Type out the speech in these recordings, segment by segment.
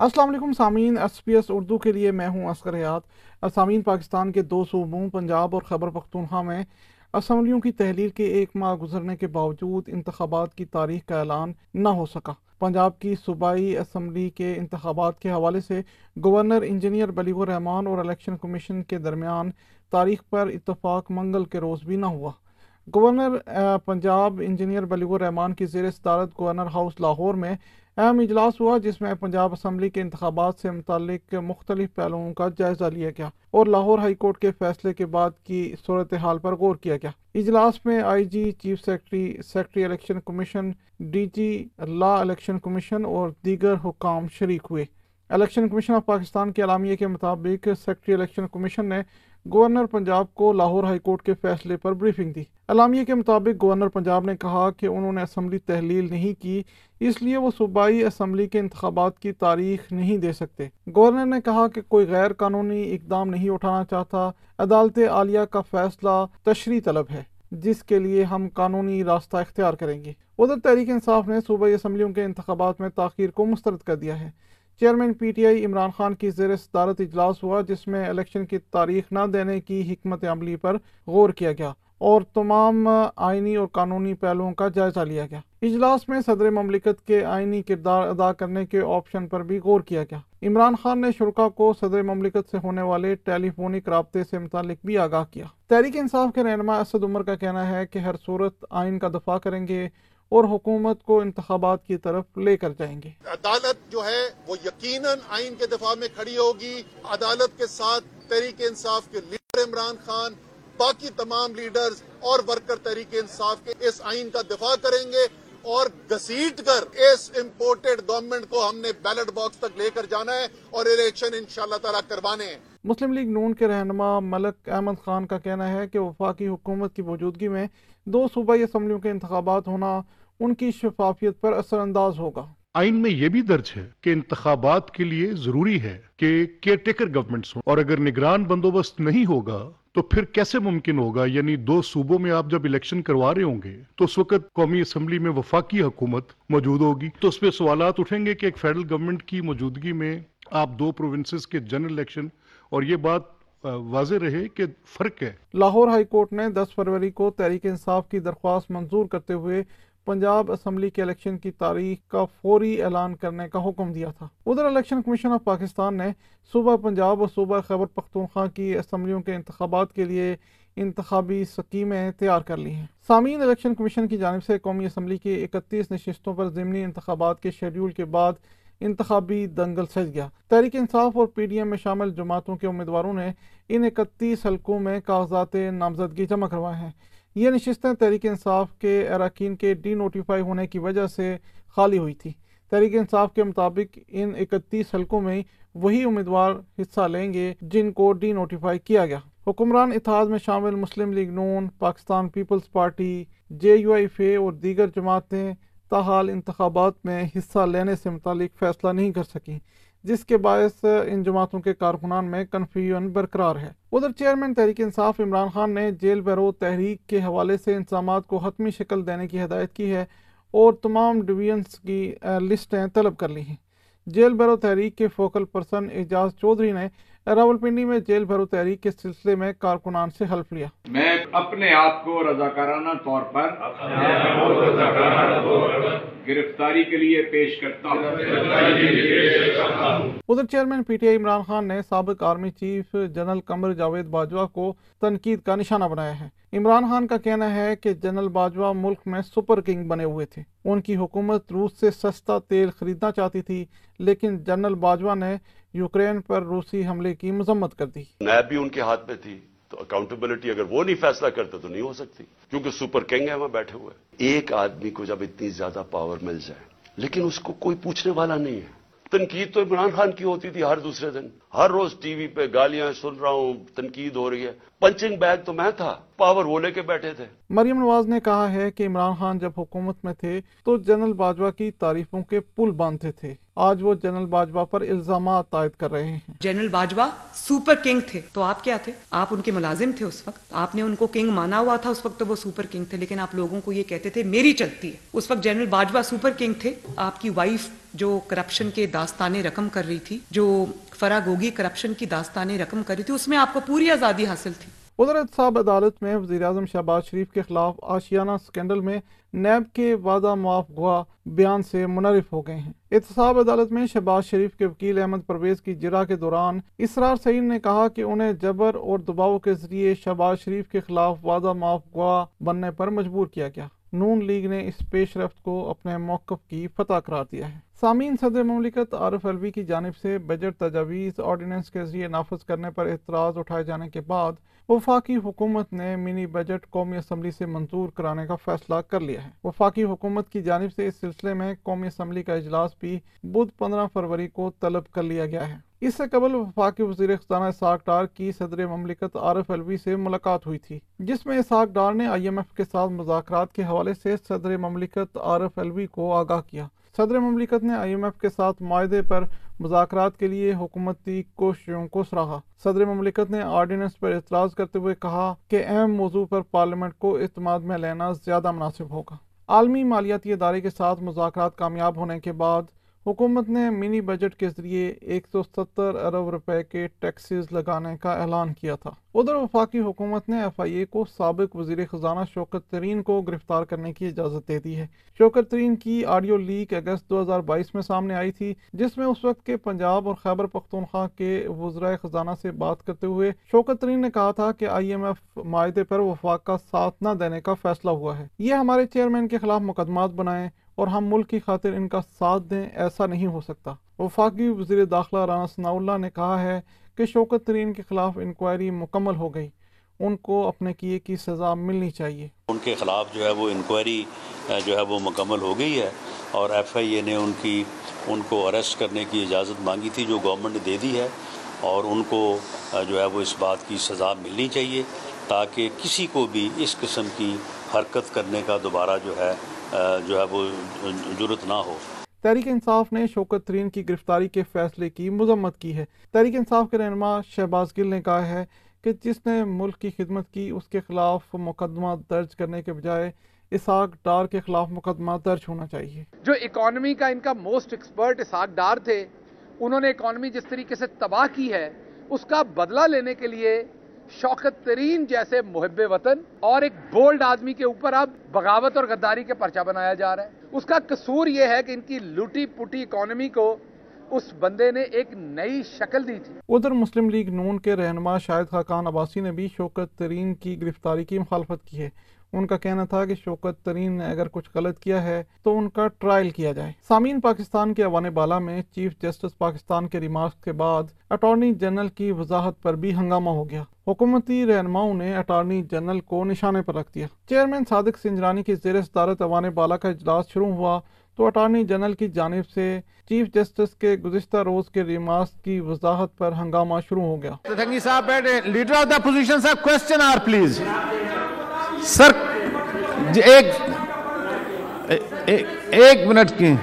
السلام علیکم سامعین، ایس پی ایس اردو کے لیے میں ہوں اسکر حیات۔ سامعین، پاکستان کے دو صوبوں پنجاب اور خیبر پختونخوا میں اسمبلیوں کی تحلیل کے ایک ماہ گزرنے کے باوجود انتخابات کی تاریخ کا اعلان نہ ہو سکا۔ پنجاب کی صوبائی اسمبلی کے انتخابات کے حوالے سے گورنر، انجینئر بلیغ الرحمان اور الیکشن کمیشن کے درمیان تاریخ پر اتفاق منگل کے روز بھی نہ ہوا۔ گورنر پنجاب، انجینئر بلیغ الرحمان کی زیر صدارت گورنر ہاؤس لاہور میں اہم اجلاس ہوا جس میں پنجاب اسمبلی کے انتخابات سے متعلق مختلف پہلوؤں کا جائزہ لیا گیا اور لاہور ہائی کورٹ کے فیصلے کے بعد کی صورتحال پر غور کیا گیا۔ اجلاس میں I G chief secretary secretary election commission, D G law election commission اور دیگر حکام شریک ہوئے۔ الیکشن کمیشن آف پاکستان کے اعلامیے کے مطابق سیکرٹری الیکشن کمیشن نے گورنر پنجاب کو لاہور ہائی کورٹ کے فیصلے پر بریفنگ دی۔ اعلامیہ کے مطابق گورنر پنجاب نے کہا کہ انہوں نے اسمبلی تحلیل نہیں کی، اس لیے وہ صوبائی اسمبلی کے انتخابات کی تاریخ نہیں دے سکتے۔ گورنر نے کہا کہ کوئی غیر قانونی اقدام نہیں اٹھانا چاہتا۔ عدالت عالیہ کا فیصلہ تشریح طلب ہے، جس کے لیے ہم قانونی راستہ اختیار کریں گے۔ ادھر تحریک انصاف نے صوبائی اسمبلیوں کے انتخابات میں تاخیر کو مسترد کر دیا ہے۔ Chairman P T I Imran Khan کی زیر صدارت اجلاس ہوا، جس میں الیکشن کی تاریخ نہ دینے کی حکمت عملی پر غور کیا گیا۔ اور تمام آئینی اور قانونی پہلوؤں کا جائزہ لیا گیا۔ اجلاس میں صدر مملکت کے آئینی کردار ادا کرنے کے آپشن پر بھی غور کیا گیا۔ عمران خان نے شرکا کو صدر مملکت سے ہونے والے ٹیلی فونک رابطے سے متعلق بھی آگاہ کیا۔ تحریک انصاف کے رہنما اسد عمر کا کہنا ہے کہ ہر صورت آئین کا دفاع کریں گے اور حکومت کو انتخابات کی طرف لے کر جائیں گے۔ عدالت جو ہے وہ یقیناً آئین کے دفاع میں کھڑی ہوگی۔ عدالت کے ساتھ تحریک انصاف کے لیڈر عمران خان باقی تمام لیڈرز اور ورکر تحریک انصاف کے اس آئین کا دفاع کریں گے اور گسیٹ کر اس امپورٹڈ گورنمنٹ کو ہم نے بیلٹ باکس تک لے کر جانا ہے اور الیکشن انشاءاللہ تعالی کروانے ہیں۔ مسلم لیگ نون کے رہنما ملک احمد خان کا کہنا ہے کہ وفاقی حکومت کی موجودگی میں دو صوبائی اسمبلیوں کے انتخابات ہونا ان کی شفافیت پر اثر انداز ہوگا۔ آئین میں یہ بھی درج ہے کہ انتخابات کے لیے ضروری ہے کہ کیئر ٹیکر گورنمنٹس ہوں اور اگر نگران بندوبست نہیں ہوگا تو پھر کیسے ممکن ہوگا؟ یعنی دو صوبوں میں آپ جب الیکشن کروا رہے ہوں گے، تو اس وقت قومی اسمبلی میں وفاقی حکومت موجود ہوگی۔ تو اس پہ سوالات اٹھیں گے کہ ایک فیڈرل گورنمنٹ کی موجودگی میں آپ دو پروونسز کے جنرل الیکشن اور یہ بات واضح رہے کہ فرق ہے۔ لاہور ہائی کورٹ نے دس فروری کو تحریک انصاف کی درخواست منظور کرتے ہوئے پنجاب اسمبلی کے الیکشن کی تاریخ کا فوری اعلان کرنے کا حکم دیا تھا۔ ادھر الیکشن کمیشن آف پاکستان نے صوبہ پنجاب اور صوبہ خیبر پختونخوا کی اسمبلیوں کے انتخابات کے لیے انتخابی سکیمیں تیار کر لی ہیں۔ سامعین، الیکشن کمیشن کی جانب سے قومی اسمبلی کی اکتیس نشستوں پر ضمنی انتخابات کے شیڈیول کے بعد انتخابی دنگل سج گیا۔ تحریک انصاف اور پی ڈی ایم میں شامل جماعتوں کے امیدواروں نے ان اکتیس حلقوں میں کاغذات نامزدگی جمع کروائے ہیں۔ یہ نشستیں تحریک انصاف کے اراکین کے ڈی نوٹیفائی ہونے کی وجہ سے خالی ہوئی تھی تحریک انصاف کے مطابق ان اکتیس حلقوں میں وہی امیدوار حصہ لیں گے جن کو ڈی نوٹیفائی کیا گیا۔ حکمران اتحاد میں شامل Muslim League Noon, Pakistan Peoples Party, J U I F اور دیگر جماعتیں تاحال انتخابات میں حصہ لینے سے متعلق فیصلہ نہیں کر سکیں۔ جس کے باعث ان جماعتوں کے کارکنان میں کنفیوژن برقرار ہے۔ ادھر چیئرمین تحریک انصاف عمران خان نے جیل بیرو تحریک کے حوالے سے انتظامات کو حتمی شکل دینے کی ہدایت کی ہے اور تمام ڈویژنس کی لسٹیں طلب کر لی ہیں۔ جیل بیرو تحریک کے فوکل پرسن اعجاز چودھری نے راول پنڈی میں جیل بھرو تحریک کے سلسلے میں کارکنان سے حلف لیا۔ میں اپنے آپ کو رضاکارانہ طور پر گرفتاری کے لیے پیش کرتا ہوں۔ ادھر chairman P T I Imran Khan نے سابق army chief general Qamar Javed Bajwa کو تنقید کا نشانہ بنایا ہے۔ عمران خان کا کہنا ہے کہ جنرل باجوہ ملک میں سپر کنگ بنے ہوئے تھے۔ ان کی حکومت روس سے سستا تیل خریدنا چاہتی تھی لیکن جنرل باجوہ نے یوکرین پر روسی حملے کی مذمت کر دی۔ نیب بھی ان کے ہاتھ میں تھی۔ تو اکاؤنٹیبلٹی اگر وہ نہیں فیصلہ کرتے تو نہیں ہو سکتی۔ کیونکہ سپر کنگ ہے وہاں بیٹھے ہوئے ایک آدمی کو جب اتنی زیادہ پاور مل جائے، لیکن اس کو کوئی پوچھنے والا نہیں ہے۔ تنقید تو عمران خان کی ہوتی تھی ہر دوسرے دن۔ ہر روز ٹی وی پہ گالیاں سن رہا ہوں تنقید ہو رہی ہے۔ پنچنگ بیگ تو میں تھا پاور وہ لے کے بیٹھے تھے۔ مریم نواز نے کہا ہے کہ عمران خان جب حکومت میں تھے تو جنرل باجوا کی تعریفوں کے پل باندھتے تھے۔ آج وہ جنرل باجوا پر الزامات عائد کر رہے ہیں۔ جنرل باجوہ سپر کنگ تھے۔ تو آپ کیا تھے؟ آپ ان کے ملازم تھے اس وقت؟ آپ نے ان کو کنگ مانا ہوا تھا اس وقت تو وہ سپر کنگ تھے لیکن آپ لوگوں کو یہ کہتے تھے میری چلتی ہے۔ اس وقت جنرل باجوہ سپر کنگ تھے۔ آپ کی وائف جو کرپشن کے داستانے رقم کر رہی تھی جو فراغوگی کرپشن کی داستانیں رقم کری تھی، اس میں آپ کو پوری آزادی حاصل تھی۔ ادھر صاحب عدالت میں وزیراعظم شہباز شریف کے خلاف آشیانہ سکینڈل میں نیب کے وعدہ معاف گوا بیان سے منعرف ہو گئے ہیں۔ احتساب عدالت میں شہباز شریف کے وکیل احمد پرویز کی جرا کے دوران اسرار سعید نے کہا کہ انہیں جبر اور دباؤ کے ذریعے شہباز شریف کے خلاف وعدہ معاف گوا بننے پر مجبور کیا گیا۔ نون لیگ نے اس پیش رفت کو اپنے موقف کی فتح قرار دیا ہے۔ سامعین، صدر مملکت عارف الوی کی جانب سے بجٹ تجاویز، آرڈیننس کے ذریعے نافذ کرنے پر اعتراض اٹھائے جانے کے بعد وفاقی حکومت نے منی بجٹ قومی اسمبلی سے منظور کرانے کا فیصلہ کر لیا ہے۔ وفاقی حکومت کی جانب سے اس سلسلے میں قومی اسمبلی کا اجلاس بھی بدھ پندرہ فروری کو طلب کر لیا گیا ہے۔ اس سے قبل وفاقی وزیر خزانہ اساک ڈار کی صدر مملکت عارف الوی سے ملاقات ہوئی تھی، جس میں اساک ڈار نے آئی ایم ایف کے ساتھ مذاکرات کے حوالے سے صدر مملکت عارف الوی کو آگاہ کیا۔ صدر مملکت نے آئی ایم ایف کے ساتھ معاہدے پر مذاکرات کے لیے حکومتی کوششوں کو سراہا۔ صدر مملکت نے آرڈیننس پر اعتراض کرتے ہوئے کہا کہ اہم موضوع پر پارلیمنٹ کو اعتماد میں لینا زیادہ مناسب ہوگا۔ عالمی مالیاتی ادارے کے ساتھ مذاکرات کامیاب ہونے کے بعد حکومت نے منی بجٹ کے ذریعے ایک سو ستر ارب روپے کے ٹیکسز لگانے کا اعلان کیا تھا۔ ادھر وفاقی حکومت نے ایف آئی اے کو سابق وزیر خزانہ شوکت ترین کو گرفتار کرنے کی اجازت دے دی ہے۔ شوکت ترین کی آڈیو لیک اگست دو ہزار بائیس میں سامنے آئی تھی، جس میں اس وقت کے پنجاب اور خیبر پختونخوا کے وزرائے خزانہ سے بات کرتے ہوئے شوکت ترین نے کہا تھا کہ آئی ایم ایف معاہدے پر وفاق کا ساتھ نہ دینے کا فیصلہ ہوا ہے۔ یہ ہمارے چیئرمین کے خلاف مقدمات بنائیں اور ہم ملک کی خاطر ان کا ساتھ دیں، ایسا نہیں ہو سکتا۔ وفاقی وزیر داخلہ رانا ثناء اللہ نے کہا ہے کہ شوکت ترین کے خلاف انکوائری مکمل ہو گئی۔ ان کو اپنے کیے کی سزا ملنی چاہیے۔ ان کے خلاف جو ہے وہ انکوائری جو ہے وہ مکمل ہو گئی ہے اور ایف آئی اے نے ان کی، ان کو اریسٹ کرنے کی اجازت مانگی تھی جو گورنمنٹ نے دے دی ہے اور ان کو جو ہے وہ اس بات کی سزا ملنی چاہیے تاکہ کسی کو بھی اس قسم کی حرکت کرنے کا دوبارہ جو ہے جو ہے وہ جرت نہ ہو۔ تحریک انصاف نے شوکت ترین کی گرفتاری کے فیصلے کی مذمت کی ہے۔ تحریک انصاف کے رہنما شہباز گل نے کہا ہے کہ جس نے ملک کی خدمت کی اس کے خلاف مقدمہ درج کرنے کے بجائے اسحاق ڈار کے خلاف مقدمہ درج ہونا چاہیے۔ جو اکانومی کا ان کا موسٹ ایکسپرٹ اسحاق ڈار تھے انہوں نے اکانومی جس طریقے سے تباہ کی ہے اس کا بدلہ لینے کے لیے شوکت ترین جیسے محب وطن اور ایک بولڈ آدمی کے اوپر اب بغاوت اور غداری کے پرچہ بنایا جا رہا ہے۔ اس کا قصور یہ ہے کہ ان کی لوٹی پوٹی اکانومی کو اس بندے نے ایک نئی شکل دی تھی۔ ادھر مسلم لیگ نون کے رہنما شاہد خاقان عباسی نے بھی شوکت ترین کی گرفتاری کی مخالفت کی ہے۔ ان کا کہنا تھا کہ شوکت ترین نے اگر کچھ غلط کیا ہے تو ان کا ٹرائل کیا جائے۔ سامین پاکستان کے عوان بالا میں چیف جسٹس پاکستان کے ریمارکس کے بعد اٹارنی جنرل کی وضاحت پر بھی ہنگامہ ہو گیا۔ حکومتی رہنماؤں نے اٹارنی جنرل کو نشانے پر رکھ دیا۔ چیئرمین صادق سنجرانی کی زیر صدارت عوان بالا کا اجلاس شروع ہوا تو اٹارنی جنرل کی جانب سے چیف جسٹس کے گزشتہ روز کے ریمارکس کی وضاحت پر ہنگامہ شروع ہو گیا۔ صاحب بیٹھے۔ لیڈر آف دا پوزیشن صاحب کوسچن آر پلیز سر جی، ایک ایک منٹ کی۔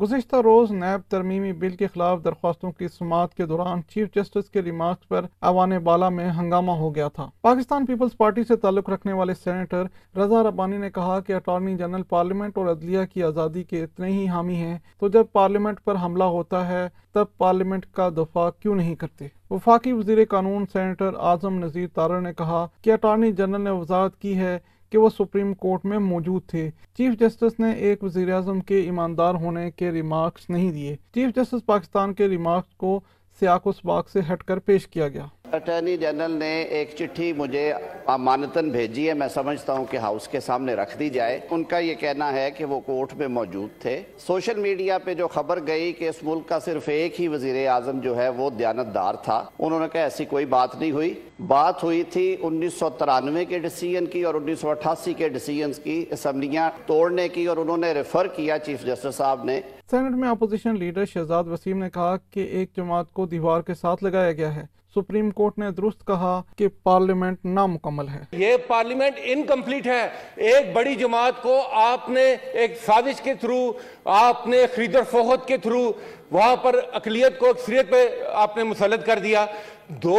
گزشتہ روز نیب ترمیمی بل کے خلاف درخواستوں کی سماعت کے دوران چیف جسٹس کے ریمارکس پر عوان بالا میں ہنگامہ ہو گیا تھا۔ پاکستان پیپلز پارٹی سے تعلق رکھنے والے سینیٹر رضا ربانی نے کہا کہ اٹارنی جنرل پارلیمنٹ اور عدلیہ کی آزادی کے اتنے ہی حامی ہیں، تو جب پارلیمنٹ پر حملہ ہوتا ہے تب پارلیمنٹ کا دفاع کیوں نہیں کرتے؟ وفاقی وزیر قانون سینیٹر اعظم نذیر تارر نے کہا کہ اٹارنی جنرل نے وضاحت کی ہے کہ وہ سپریم کورٹ میں موجود تھے۔ چیف جسٹس نے ایک وزیر اعظم کے ایماندار ہونے کے ریمارکس نہیں دیے۔ چیف جسٹس پاکستان کے ریمارکس کو سیاق و سباق سے ہٹ کر پیش کیا گیا۔ اٹارنی جنرل نے ایک چٹھی مجھے امانتن بھیجی ہے۔ میں سمجھتا ہوں کہ ہاؤس کے سامنے رکھ دی جائے۔ ان کا یہ کہنا ہے کہ وہ کوٹ میں موجود تھے۔ سوشل میڈیا پہ جو خبر گئی کہ اس ملک کا صرف ایک ہی وزیر اعظم جو ہے وہ دیانتدار تھا، انہوں نے کہا ایسی کوئی بات نہیں ہوئی۔ بات ہوئی تھی انیس سو ترانوے کے ڈیسیجن کی اور انیس سو اٹھاسی کے ڈیسیجن کی اسمبلیاں توڑنے کی اور انہوں نے ریفر کیا چیف جسٹس صاحب نے۔ سینٹ میں اپوزیشن لیڈر شہزاد وسیم نے کہا کہ ایک جماعت کو دیوار کے ساتھ لگایا گیا ہے۔ سپریم کورٹ نے درست کہا کہ پارلیمنٹ نامکمل ہے۔ یہ پارلیمنٹ انکمپلیٹ ہے۔ ایک بڑی جماعت کو آپ نے ایک سازش کے تھرو آپ نے خرید و کے تھرو وہاں پر اقلیت کو اکثریت پہ آپ نے مسلط کر دیا۔ دو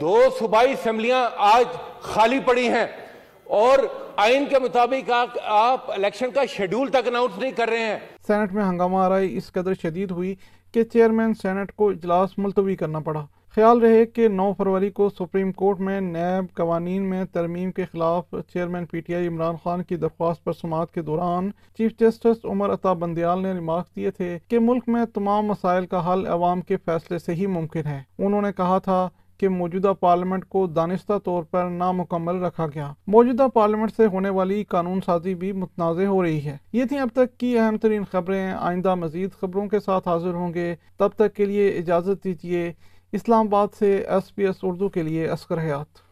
دو صوبائی اسمبلیاں آج خالی پڑی ہیں۔ اور آئین کے مطابق آپ الیکشن کا شیڈول تک اناؤنس نہیں کر رہے ہیں۔ سینٹ میں ہنگامہ آرائی اس قدر شدید ہوئی کہ چیئرمین سینٹ کو اجلاس ملتوی کرنا پڑا۔ خیال رہے کہ نو فروری کو سپریم کورٹ میں نیب قوانین میں ترمیم کے خلاف chairman P T I Imran Khan کی درخواست پر سماعت کے دوران چیف جسٹس عمر عطا بندیال نے ریمارک دیے تھے کہ ملک میں تمام مسائل کا حل عوام کے فیصلے سے ہی ممکن ہے۔ انہوں نے کہا تھا کہ موجودہ پارلیمنٹ کو دانستہ طور پر نامکمل رکھا گیا۔ موجودہ پارلیمنٹ سے ہونے والی قانون سازی بھی متنازع ہو رہی ہے۔ یہ تھی اب تک کی اہم ترین خبریں۔ آئندہ مزید خبروں کے ساتھ حاضر ہوں گے۔ تب تک کے لیے اجازت دیجیے اسلام آباد سے ایس پی ایس اردو کے لیے اسکر حیات۔